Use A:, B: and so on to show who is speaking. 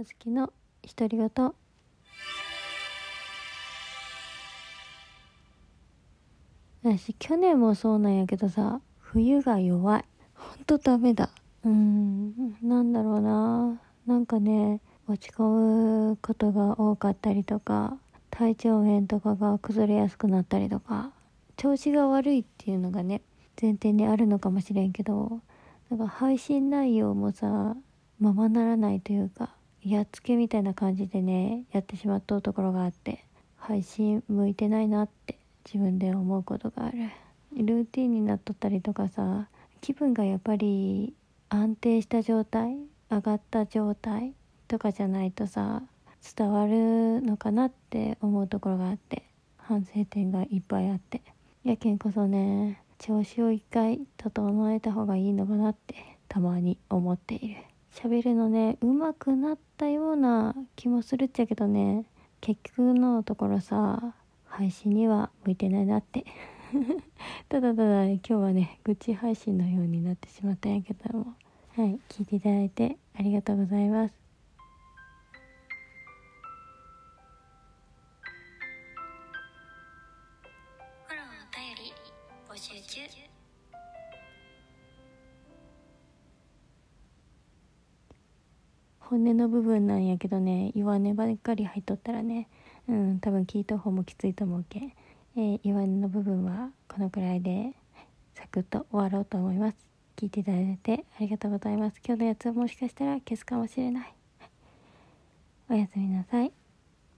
A: あずきの独り言。私去年もそうなんやけどさ冬が弱い。ほんとダメだ。うんなんだろうな。なんかね落ち込むことが多かったりとか体調面とかが崩れやすくなったりとか調子が悪いっていうのがね前提にあるのかもしれんけどなんか配信内容もさままならないというかやっつけみたいな感じでねやってしまっとうところがあって配信向いてないなって自分で思うことがある。ルーティンになっとったりとかさ気分がやっぱり安定した状態上がった状態とかじゃないとさ伝わるのかなって思うところがあって反省点がいっぱいあって。やけんこそね調子を一回整えた方がいいのかなってたまに思っている。喋るのね上手くなったような気もするっちゃけどね結局のところさ配信には向いてないなって。ただただ今日はね愚痴配信のようになってしまったんやけども。はい聞いていただいてありがとうございます。
B: 募集中。
A: 本音の部分なんやけどね弱音ばっかり入っとったらねうん多分聞いた方もきついと思うけん、えー、弱音の部分はこのくらいでサクッと終わろうと思います。聞いていただいてありがとうございます。今日のやつはもしかしたら消すかもしれない。おやすみなさい。